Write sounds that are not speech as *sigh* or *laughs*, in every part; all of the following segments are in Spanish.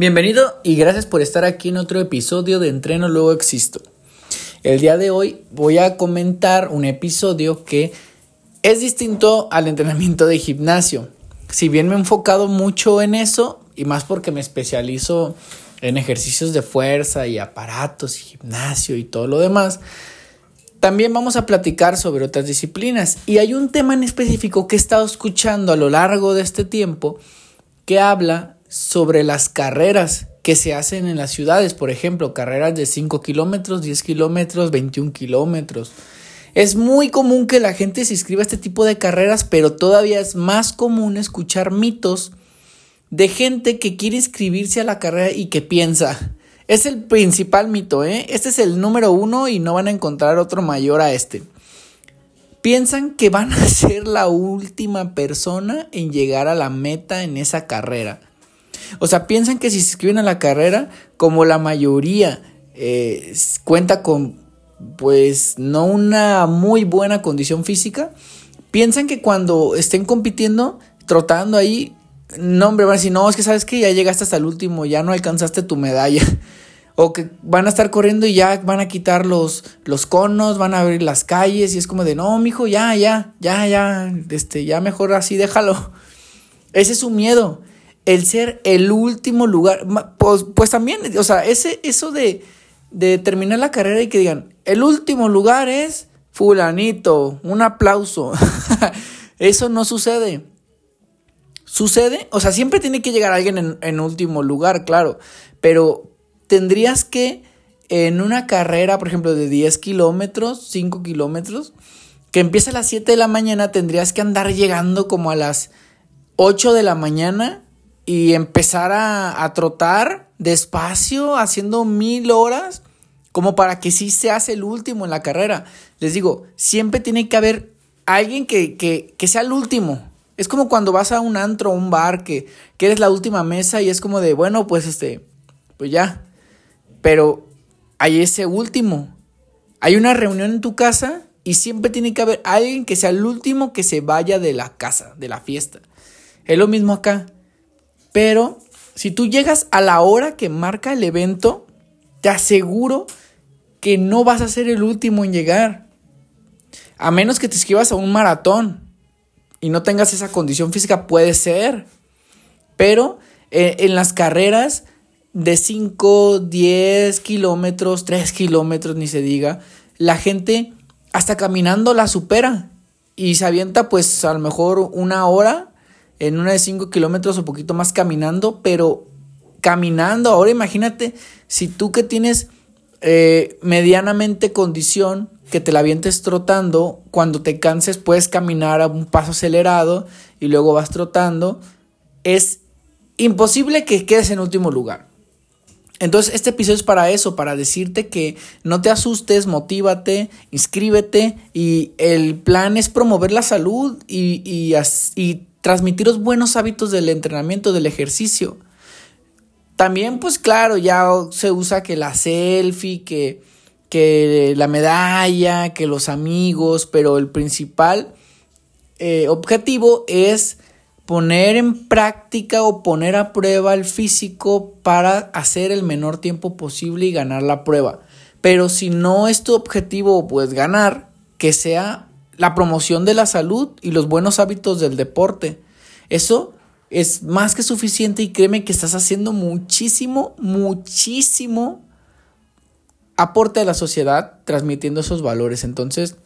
Bienvenido y gracias por estar aquí en otro episodio de Entreno Luego Existo. El día de hoy voy a comentar un episodio que es distinto al entrenamiento de gimnasio. Si bien me he enfocado mucho en eso y más porque me especializo en ejercicios de fuerza y aparatos y gimnasio y todo lo demás, también vamos a platicar sobre otras disciplinas. Y hay un tema en específico que he estado escuchando a lo largo de este tiempo que habla sobre las carreras que se hacen en las ciudades, por ejemplo, carreras de 5 kilómetros, 10 kilómetros, 21 kilómetros. Es muy común que la gente se inscriba a este tipo de carreras, pero todavía es más común escuchar mitos de gente que quiere inscribirse a la carrera y que piensa. Es el principal mito, ¿eh? Este es el número uno y no van a encontrar otro mayor a este. Piensan que van a *laughs* ser la última persona en llegar a la meta en esa carrera. O sea, piensan que si se inscriben a la carrera, como la mayoría eh, cuenta con, pues, no una muy buena condición física, piensan que cuando estén compitiendo, trotando ahí, no, hombre, van a decir, no, es que sabes que ya llegaste hasta el último, ya no alcanzaste tu medalla. *laughs* O que van a estar corriendo y ya van a quitar los, los conos, van a abrir las calles y es como de, no, mijo, ya, ya, ya, ya, este, ya mejor así, déjalo. Ese es su miedo el ser el último lugar, pues, pues también, o sea, ese, eso de, de terminar la carrera y que digan, el último lugar es fulanito, un aplauso. *laughs* eso no sucede. ¿Sucede? O sea, siempre tiene que llegar alguien en, en último lugar, claro, pero tendrías que en una carrera, por ejemplo, de 10 kilómetros, 5 kilómetros, que empieza a las 7 de la mañana, tendrías que andar llegando como a las 8 de la mañana y empezar a, trotar despacio, haciendo mil horas, como para que sí hace el último en la carrera. Les digo, siempre tiene que haber alguien que, que, sea el último. Es como cuando vas a un antro o un bar que, que eres la última mesa y es como de, bueno, pues este, pues ya. Pero hay ese último. Hay una reunión en tu casa y siempre tiene que haber alguien que sea el último que se vaya de la casa, de la fiesta. Es lo mismo acá. Pero si tú llegas a la hora que marca el evento, te aseguro que no vas a ser el último en llegar. A menos que te escribas a un maratón y no tengas esa condición física, puede ser. Pero eh, en las carreras de 5, 10 kilómetros, 3 kilómetros, ni se diga, la gente hasta caminando la supera y se avienta pues a lo mejor una hora en una de 5 kilómetros o poquito más caminando, pero caminando, ahora imagínate si tú que tienes eh, medianamente condición, que te la vientes trotando, cuando te canses puedes caminar a un paso acelerado y luego vas trotando, es imposible que quedes en último lugar. Entonces, este episodio es para eso, para decirte que no te asustes, motívate, inscríbete y el plan es promover la salud y, y, y transmitir los buenos hábitos del entrenamiento, del ejercicio. También, pues claro, ya se usa que la selfie, que, que la medalla, que los amigos, pero el principal eh, objetivo es poner en práctica o poner a prueba el físico para hacer el menor tiempo posible y ganar la prueba. Pero si no es tu objetivo, pues ganar, que sea la promoción de la salud y los buenos hábitos del deporte. Eso es más que suficiente y créeme que estás haciendo muchísimo, muchísimo aporte a la sociedad transmitiendo esos valores. Entonces,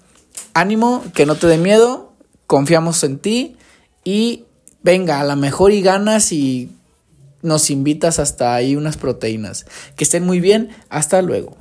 ánimo, que no te dé miedo, confiamos en ti y venga, a la mejor y ganas y nos invitas hasta ahí unas proteínas. Que estén muy bien, hasta luego.